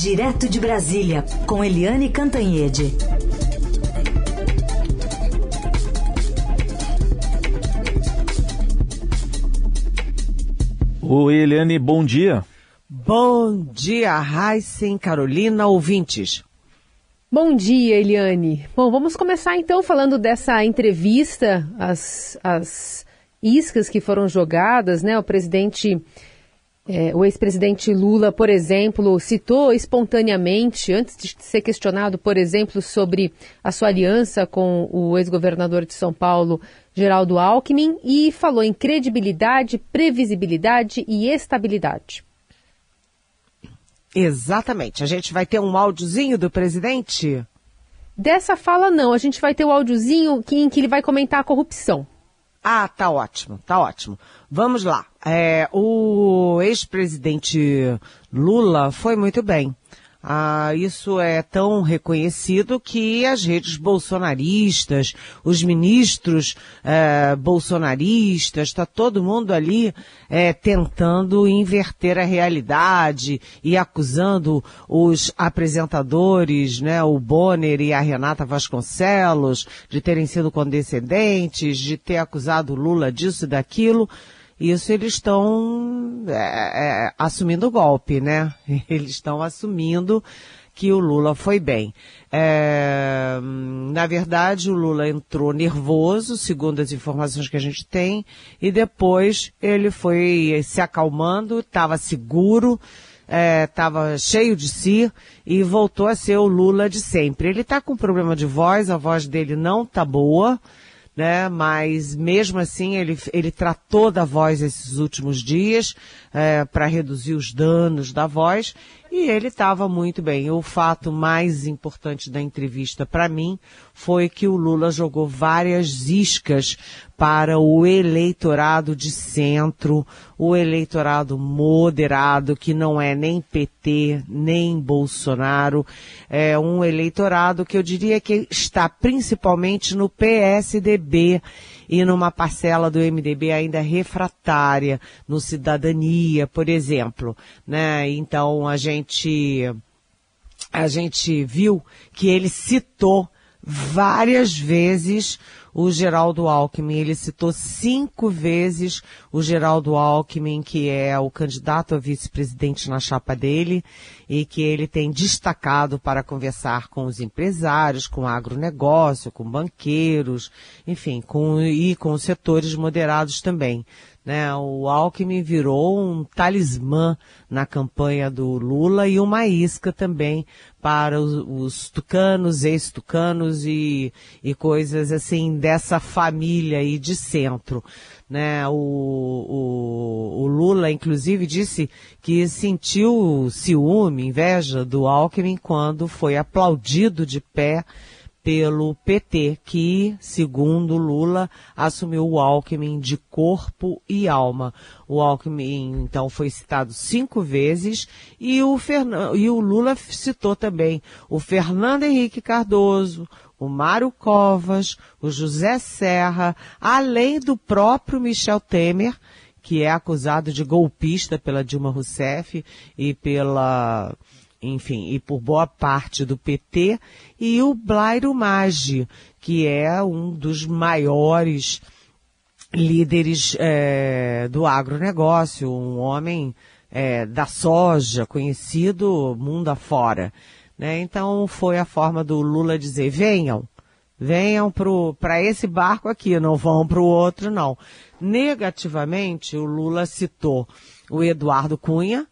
Direto de Brasília, com Eliane Cantanhede. Oi, Eliane, bom dia. Bom dia, Heisen, Carolina, ouvintes. Bom dia, Eliane. Bom, vamos começar então falando dessa entrevista, as, as iscas que foram jogadas, né? O presidente é, o ex-presidente Lula, por exemplo, citou espontaneamente, antes de ser questionado, por exemplo, sobre a sua aliança com o ex-governador de São Paulo, Geraldo Alckmin, e falou em credibilidade, previsibilidade e estabilidade. Exatamente. A gente vai ter um áudiozinho do presidente? Dessa fala, não. A gente vai ter o um áudiozinho em que ele vai comentar a corrupção. Ah, tá ótimo, tá ótimo. Vamos lá. É, o ex-presidente Lula foi muito bem. Ah, isso é tão reconhecido que as redes bolsonaristas, os ministros eh, bolsonaristas, está todo mundo ali eh, tentando inverter a realidade e acusando os apresentadores, né, o Bonner e a Renata Vasconcelos, de terem sido condescendentes, de ter acusado Lula disso e daquilo. Isso eles estão é, é, assumindo o golpe, né? Eles estão assumindo que o Lula foi bem. É, na verdade, o Lula entrou nervoso, segundo as informações que a gente tem, e depois ele foi se acalmando, estava seguro, estava é, cheio de si e voltou a ser o Lula de sempre. Ele está com problema de voz, a voz dele não tá boa né? Mas mesmo assim ele, ele tratou da voz esses últimos dias é, para reduzir os danos da voz e ele estava muito bem. O fato mais importante da entrevista para mim foi que o Lula jogou várias iscas para o eleitorado de centro, o eleitorado moderado, que não é nem PT, nem Bolsonaro, é um eleitorado que eu diria que está principalmente no PSDB e numa parcela do MDB ainda refratária, no Cidadania, por exemplo, né? Então a gente, a gente viu que ele citou várias vezes o Geraldo Alckmin. Ele citou cinco vezes o Geraldo Alckmin, que é o candidato a vice-presidente na chapa dele e que ele tem destacado para conversar com os empresários, com agronegócio, com banqueiros, enfim, com, e com setores moderados também. Né, o Alckmin virou um talismã na campanha do Lula e uma isca também para os, os tucanos, ex-tucanos e, e coisas assim dessa família aí de centro. Né, o, o, o Lula, inclusive, disse que sentiu ciúme, inveja do Alckmin quando foi aplaudido de pé pelo PT, que, segundo Lula, assumiu o Alckmin de corpo e alma. O Alckmin, então, foi citado cinco vezes e o, e o Lula citou também o Fernando Henrique Cardoso, o Mário Covas, o José Serra, além do próprio Michel Temer, que é acusado de golpista pela Dilma Rousseff e pela enfim, e por boa parte do PT, e o Blairo Maggi, que é um dos maiores líderes é, do agronegócio, um homem é, da soja, conhecido mundo afora. Né? Então foi a forma do Lula dizer, venham, venham para esse barco aqui, não vão para o outro não. Negativamente, o Lula citou o Eduardo Cunha,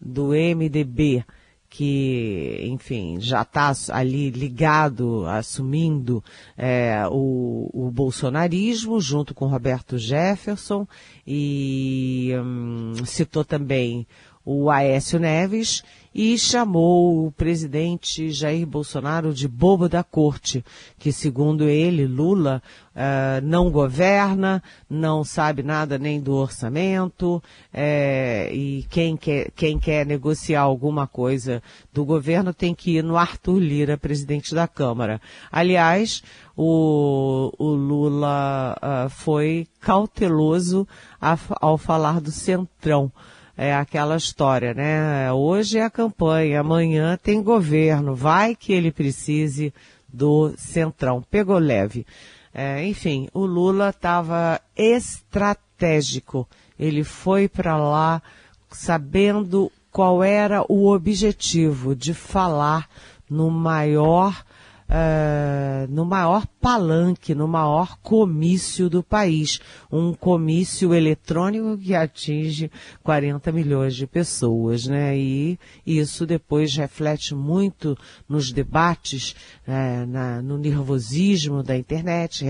do MDB, que, enfim, já está ali ligado, assumindo é, o, o, bolsonarismo junto com Roberto Jefferson e hum, citou também o Aécio Neves e chamou o presidente Jair Bolsonaro de bobo da corte, que segundo ele, Lula, uh, não governa, não sabe nada nem do orçamento, é, e quem quer, quem quer negociar alguma coisa do governo tem que ir no Arthur Lira, presidente da Câmara. Aliás, o, o Lula uh, foi cauteloso a, ao falar do centrão é aquela história, né? Hoje é a campanha, amanhã tem governo, vai que ele precise do Centrão. Pegou leve. É, enfim, o Lula estava estratégico. Ele foi para lá sabendo qual era o objetivo de falar no maior uh, no maior palanque, no maior comício do país. Um comício eletrônico que atinge 40 milhões de pessoas, né? E isso depois reflete muito nos debates, uh, na, no nervosismo da internet,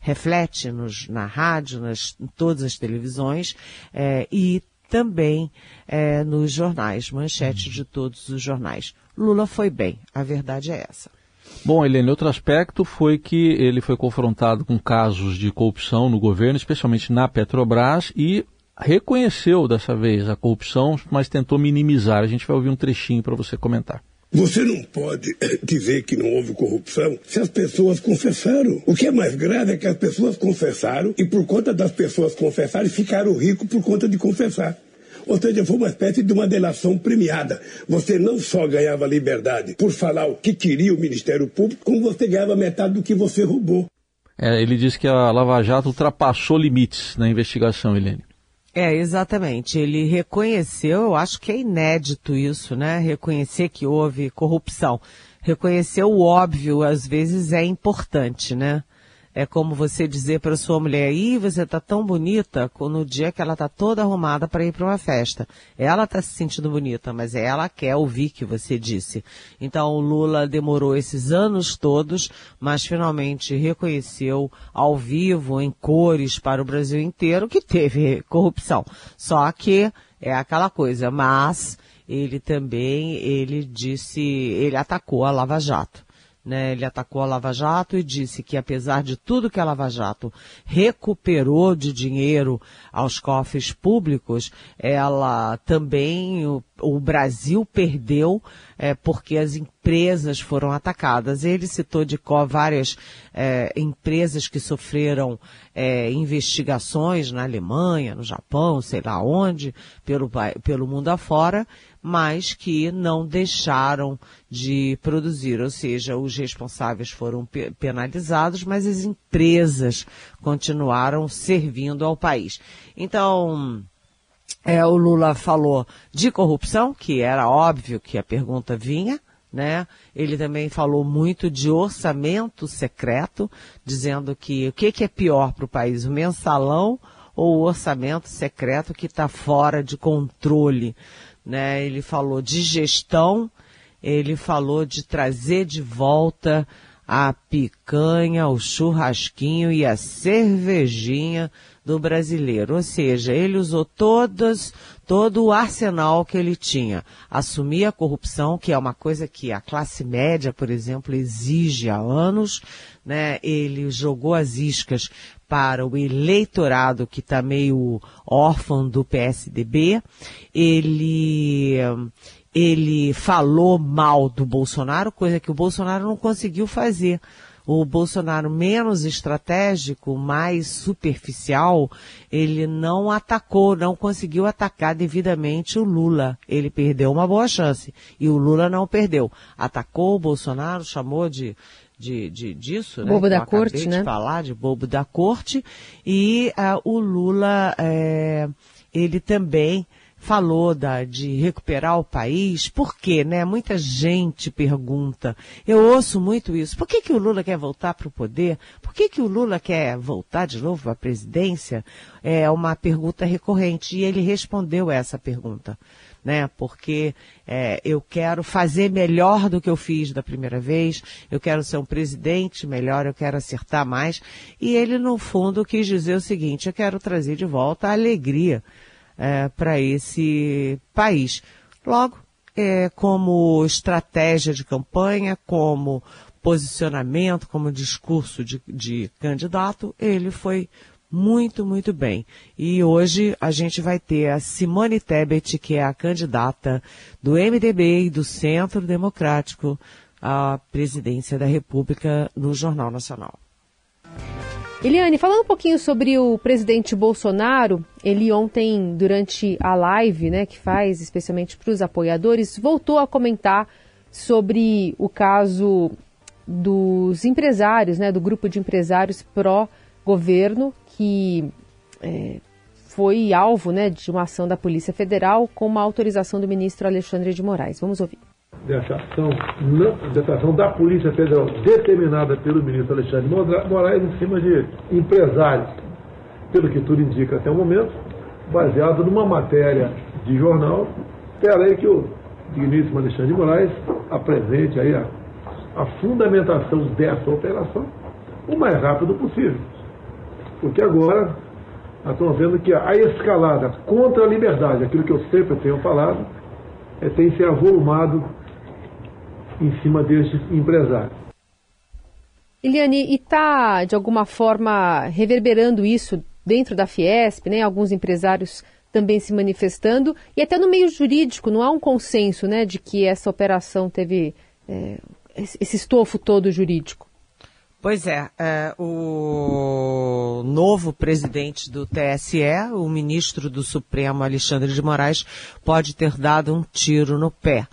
reflete nos, na rádio, nas, em todas as televisões, eh, e também eh, nos jornais, manchete de todos os jornais. Lula foi bem, a verdade é essa. Bom, Helene, outro aspecto foi que ele foi confrontado com casos de corrupção no governo, especialmente na Petrobras, e reconheceu dessa vez a corrupção, mas tentou minimizar. A gente vai ouvir um trechinho para você comentar. Você não pode dizer que não houve corrupção se as pessoas confessaram. O que é mais grave é que as pessoas confessaram e, por conta das pessoas confessarem, ficaram ricos por conta de confessar. Ou seja, foi uma espécie de uma delação premiada. Você não só ganhava liberdade por falar o que queria o Ministério Público, como você ganhava metade do que você roubou. É, ele disse que a Lava Jato ultrapassou limites na investigação, Helene. É, exatamente. Ele reconheceu, eu acho que é inédito isso, né? Reconhecer que houve corrupção. Reconhecer o óbvio, às vezes, é importante, né? É como você dizer para sua mulher, ih, você tá tão bonita, no dia que ela tá toda arrumada para ir para uma festa. Ela tá se sentindo bonita, mas ela quer ouvir que você disse. Então o Lula demorou esses anos todos, mas finalmente reconheceu ao vivo, em cores para o Brasil inteiro, que teve corrupção. Só que é aquela coisa, mas ele também, ele disse, ele atacou a Lava Jato. Né, ele atacou a Lava Jato e disse que apesar de tudo que a Lava Jato recuperou de dinheiro aos cofres públicos, ela também, o, Brasil perdeu é, porque as empresas foram atacadas. Ele citou de có várias é, empresas que sofreram é, investigações na Alemanha, no Japão, sei lá onde, pelo, pelo mundo afora, mas que não deixaram de produzir, ou seja, os responsáveis foram penalizados, mas as empresas continuaram servindo ao país. Então, é, o Lula falou de corrupção, que era óbvio que a pergunta vinha, né? Ele também falou muito de orçamento secreto, dizendo que o que, que é pior para o país, o mensalão ou o orçamento secreto que está fora de controle né? Ele falou de gestão, ele falou de trazer de volta a picanha, o churrasquinho e a cervejinha do brasileiro. Ou seja, ele usou todas, todo o arsenal que ele tinha. Assumir a corrupção, que é uma coisa que a classe média, por exemplo, exige há anos, né? Ele jogou as iscas para o eleitorado que está meio órfão do PSDB. Ele, ele falou mal do Bolsonaro, coisa que o Bolsonaro não conseguiu fazer. O Bolsonaro menos estratégico, mais superficial, ele não atacou, não conseguiu atacar devidamente o Lula. Ele perdeu uma boa chance. E o Lula não perdeu. Atacou o Bolsonaro, chamou de de, de disso, né? Bobo da corte, né? De falar de bobo da corte e uh, o Lula é, ele também falou da, de recuperar o país. Por quê, né? Muita gente pergunta. Eu ouço muito isso. Por que, que o Lula quer voltar para o poder? Por que, que o Lula quer voltar de novo para a presidência? É uma pergunta recorrente. E ele respondeu essa pergunta né? Porque é, eu quero fazer melhor do que eu fiz da primeira vez, eu quero ser um presidente melhor, eu quero acertar mais. E ele, no fundo, quis dizer o seguinte: eu quero trazer de volta a alegria é, para esse país. Logo, é, como estratégia de campanha, como posicionamento, como discurso de, de candidato, ele foi muito, muito bem. E hoje a gente vai ter a Simone Tebet, que é a candidata do MDB e do Centro Democrático à presidência da República no Jornal Nacional. Eliane, falando um pouquinho sobre o presidente Bolsonaro, ele ontem, durante a live né, que faz, especialmente para os apoiadores, voltou a comentar sobre o caso dos empresários, né, do grupo de empresários pró-governo, que é, foi alvo né, de uma ação da Polícia Federal com uma autorização do ministro Alexandre de Moraes. Vamos ouvir. Dessa ação, ação da Polícia Federal determinada pelo ministro Alexandre Moraes em cima de empresários, pelo que tudo indica até o momento, baseado numa matéria de jornal. Espera aí que o digníssimo Alexandre de Moraes apresente aí a, a fundamentação dessa operação o mais rápido possível. Porque agora nós estamos vendo que a escalada contra a liberdade, aquilo que eu sempre tenho falado, é, tem se avolumado em cima destes empresários. Eliane, e está, de alguma forma, reverberando isso dentro da Fiesp, né? Alguns empresários também se manifestando, e até no meio jurídico, não há um consenso né, de que essa operação teve é, esse estofo todo jurídico. Pois é, é, o novo presidente do TSE, o ministro do Supremo Alexandre de Moraes, pode ter dado um tiro no pé.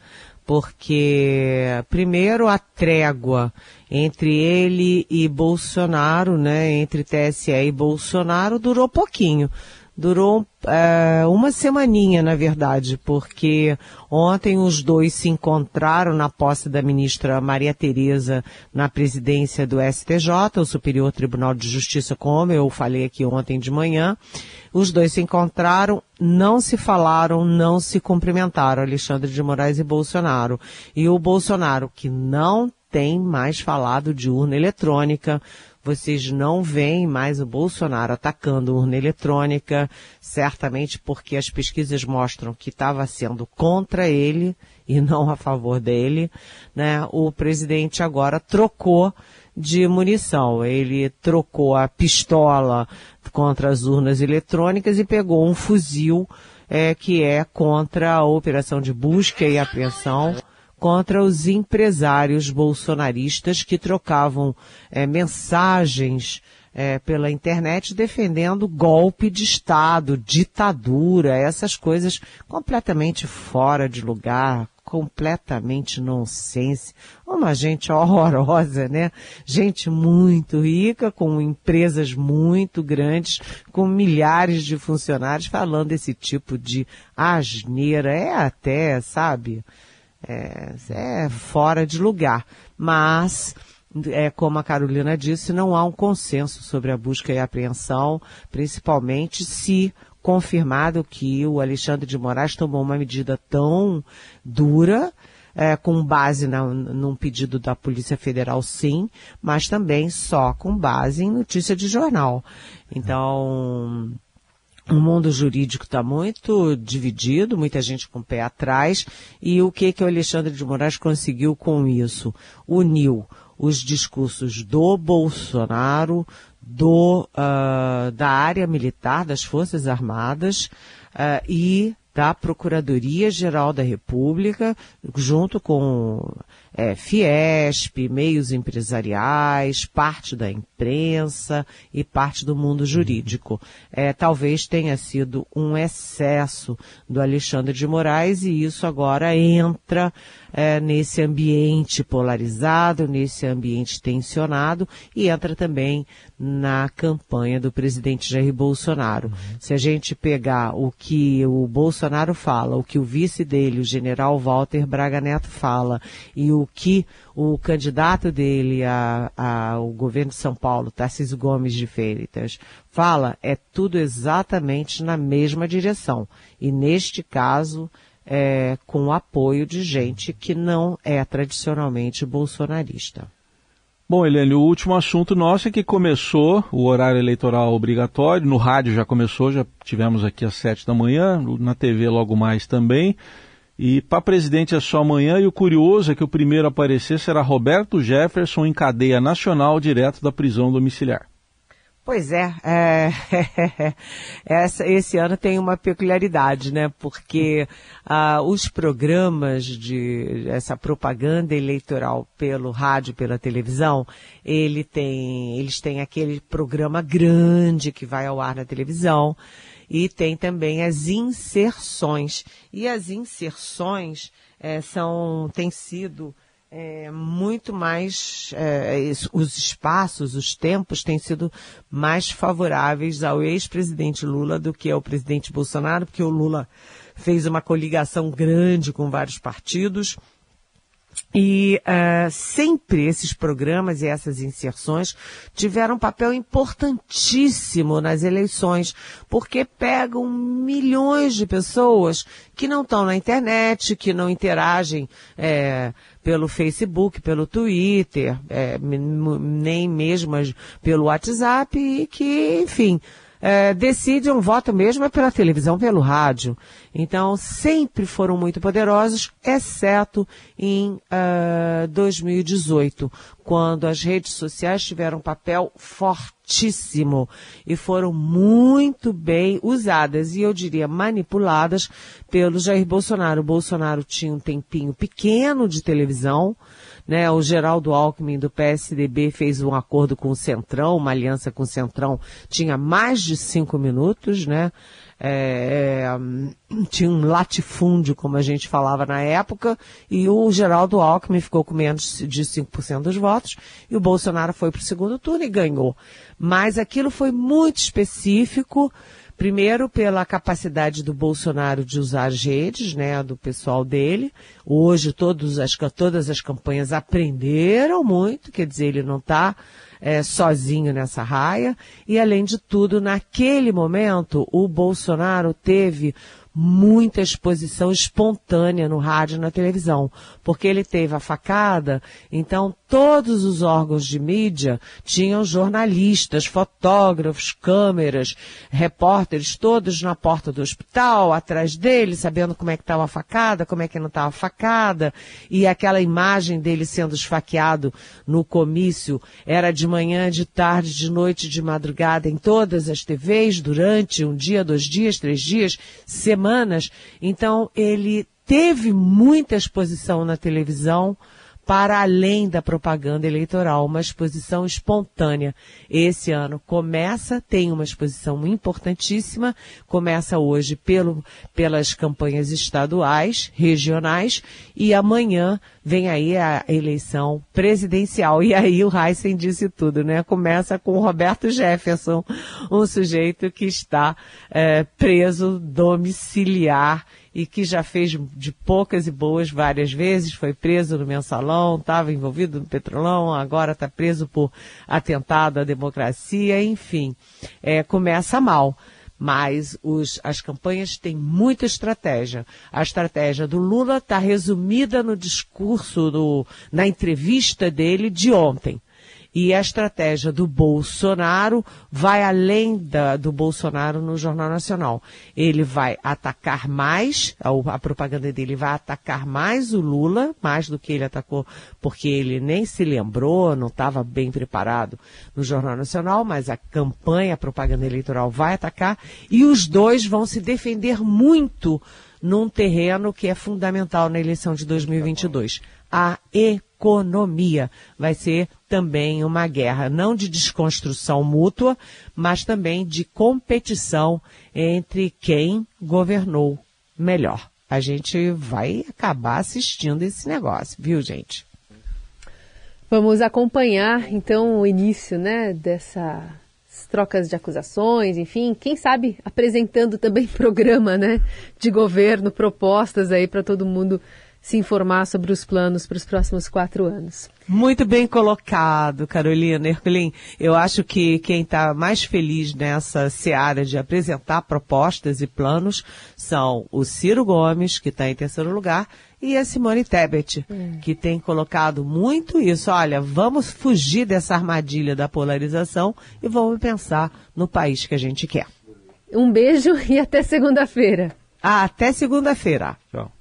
Porque, primeiro, a trégua entre ele e Bolsonaro, né, entre TSE e Bolsonaro, durou pouquinho durou é, uma semaninha, na verdade, porque ontem os dois se encontraram na posse da ministra Maria Tereza na presidência do STJ, o Superior Tribunal de Justiça, como eu falei aqui ontem de manhã. Os dois se encontraram, não se falaram, não se cumprimentaram, Alexandre de Moraes e Bolsonaro. E o Bolsonaro, que não tem mais falado de urna eletrônica, vocês não veem mais o Bolsonaro atacando urna eletrônica, certamente porque as pesquisas mostram que estava sendo contra ele e não a favor dele, né? O presidente agora trocou de munição. Ele trocou a pistola contra as urnas eletrônicas e pegou um fuzil é, que é contra a operação de busca e apreensão contra os empresários bolsonaristas que trocavam é, mensagens é, pela internet defendendo golpe de Estado, ditadura, essas coisas completamente fora de lugar, completamente nonsense. Uma gente horrorosa, né? Gente muito rica, com empresas muito grandes, com milhares de funcionários falando esse tipo de asneira. É até, sabe? É, é fora de lugar. Mas, é, como a Carolina disse, não há um consenso sobre a busca e apreensão, principalmente se confirmado que o Alexandre de Moraes tomou uma medida tão dura, é, com base na, num pedido da Polícia Federal, sim, mas também só com base em notícia de jornal. Então, o mundo jurídico está muito dividido, muita gente com o pé atrás. E o que que o Alexandre de Moraes conseguiu com isso? Uniu os discursos do Bolsonaro, do, uh, da área militar, das Forças Armadas, uh, e da Procuradoria-Geral da República, junto com é, Fiesp, meios empresariais, parte da imprensa e parte do mundo jurídico. É, talvez tenha sido um excesso do Alexandre de Moraes e isso agora entra é, nesse ambiente polarizado, nesse ambiente tensionado e entra também na campanha do presidente Jair Bolsonaro. Uhum. Se a gente pegar o que o Bolsonaro fala, o que o vice dele, o general Walter Braga Neto fala e o que o candidato dele ao governo de São Paulo, Tarcísio Gomes de Freitas, fala, é tudo exatamente na mesma direção. E neste caso, é, com o apoio de gente que não é tradicionalmente bolsonarista. Bom, Helene, o último assunto nosso é que começou o horário eleitoral obrigatório, no rádio já começou, já tivemos aqui às sete da manhã, na TV logo mais também. E para presidente é só amanhã, e o curioso é que o primeiro a aparecer será Roberto Jefferson em cadeia nacional direto da prisão domiciliar. Pois é, é essa, esse ano tem uma peculiaridade, né? Porque ah, os programas de essa propaganda eleitoral pelo rádio, pela televisão, ele tem, eles têm aquele programa grande que vai ao ar na televisão e tem também as inserções. E as inserções é, são, têm sido é, muito mais, é, os espaços, os tempos têm sido mais favoráveis ao ex-presidente Lula do que ao presidente Bolsonaro, porque o Lula fez uma coligação grande com vários partidos e uh, sempre esses programas e essas inserções tiveram um papel importantíssimo nas eleições, porque pegam milhões de pessoas que não estão na internet, que não interagem é, pelo Facebook, pelo Twitter, é, nem mesmo pelo WhatsApp, e que, enfim, é, decide um voto mesmo é pela televisão, pelo rádio. Então, sempre foram muito poderosos, exceto em uh, é, 2018, quando as redes sociais tiveram um papel fortíssimo e foram muito bem usadas e eu diria manipuladas pelo Jair Bolsonaro. O Bolsonaro tinha um tempinho pequeno de televisão, né? O Geraldo Alckmin do PSDB fez um acordo com o Centrão, uma aliança com o Centrão, tinha mais de cinco minutos, né? É, é, tinha um latifúndio, como a gente falava na época, e o Geraldo Alckmin ficou com menos de 5% dos votos, e o Bolsonaro foi para o segundo turno e ganhou. Mas aquilo foi muito específico, Primeiro, pela capacidade do Bolsonaro de usar as redes, né, do pessoal dele. Hoje, todos as, todas as campanhas aprenderam muito, quer dizer, ele não está é, sozinho nessa raia. E, além de tudo, naquele momento, o Bolsonaro teve muita exposição espontânea no rádio e na televisão, porque ele teve a facada, então todos os órgãos de mídia tinham jornalistas, fotógrafos, câmeras, repórteres, todos na porta do hospital, atrás dele, sabendo como é que estava a facada, como é que não estava a facada, e aquela imagem dele sendo esfaqueado no comício era de manhã, de tarde, de noite, de madrugada, em todas as TVs, durante um dia, dois dias, três dias, semanas. Então, ele teve muita exposição na televisão, para além da propaganda eleitoral, uma exposição espontânea. Esse ano começa, tem uma exposição importantíssima, começa hoje pelo, pelas campanhas estaduais, regionais, e amanhã vem aí a eleição presidencial. E aí o Heisen disse tudo, né? Começa com o Roberto Jefferson, um sujeito que está é, preso domiciliar e que já fez de poucas e boas várias vezes, foi preso no mensalão, estava envolvido no petrolão, agora está preso por atentado à democracia, enfim, é, começa mal. Mas os, as campanhas têm muita estratégia. A estratégia do Lula está resumida no discurso, na entrevista dele de ontem. E a estratégia do Bolsonaro vai além da, do Bolsonaro no Jornal Nacional. Ele vai atacar mais, a, a propaganda dele vai atacar mais o Lula, mais do que ele atacou, porque ele nem se lembrou, não estava bem preparado no Jornal Nacional, mas a campanha, a propaganda eleitoral vai atacar, e os dois vão se defender muito num terreno que é fundamental na eleição de 2022. A economia vai ser também uma guerra, não de desconstrução mútua, mas também de competição entre quem governou melhor. A gente vai acabar assistindo esse negócio, viu, gente? Vamos acompanhar então o início, né, dessa trocas de acusações, enfim, quem sabe apresentando também programa, né, de governo, propostas aí para todo mundo se informar sobre os planos para os próximos quatro anos. Muito bem colocado, Carolina Herculin. Eu acho que quem está mais feliz nessa seara de apresentar propostas e planos são o Ciro Gomes, que está em terceiro lugar, e a Simone Tebet, hum. que tem colocado muito isso. Olha, vamos fugir dessa armadilha da polarização e vamos pensar no país que a gente quer. Um beijo e até segunda-feira. Ah, até segunda-feira. Tchau.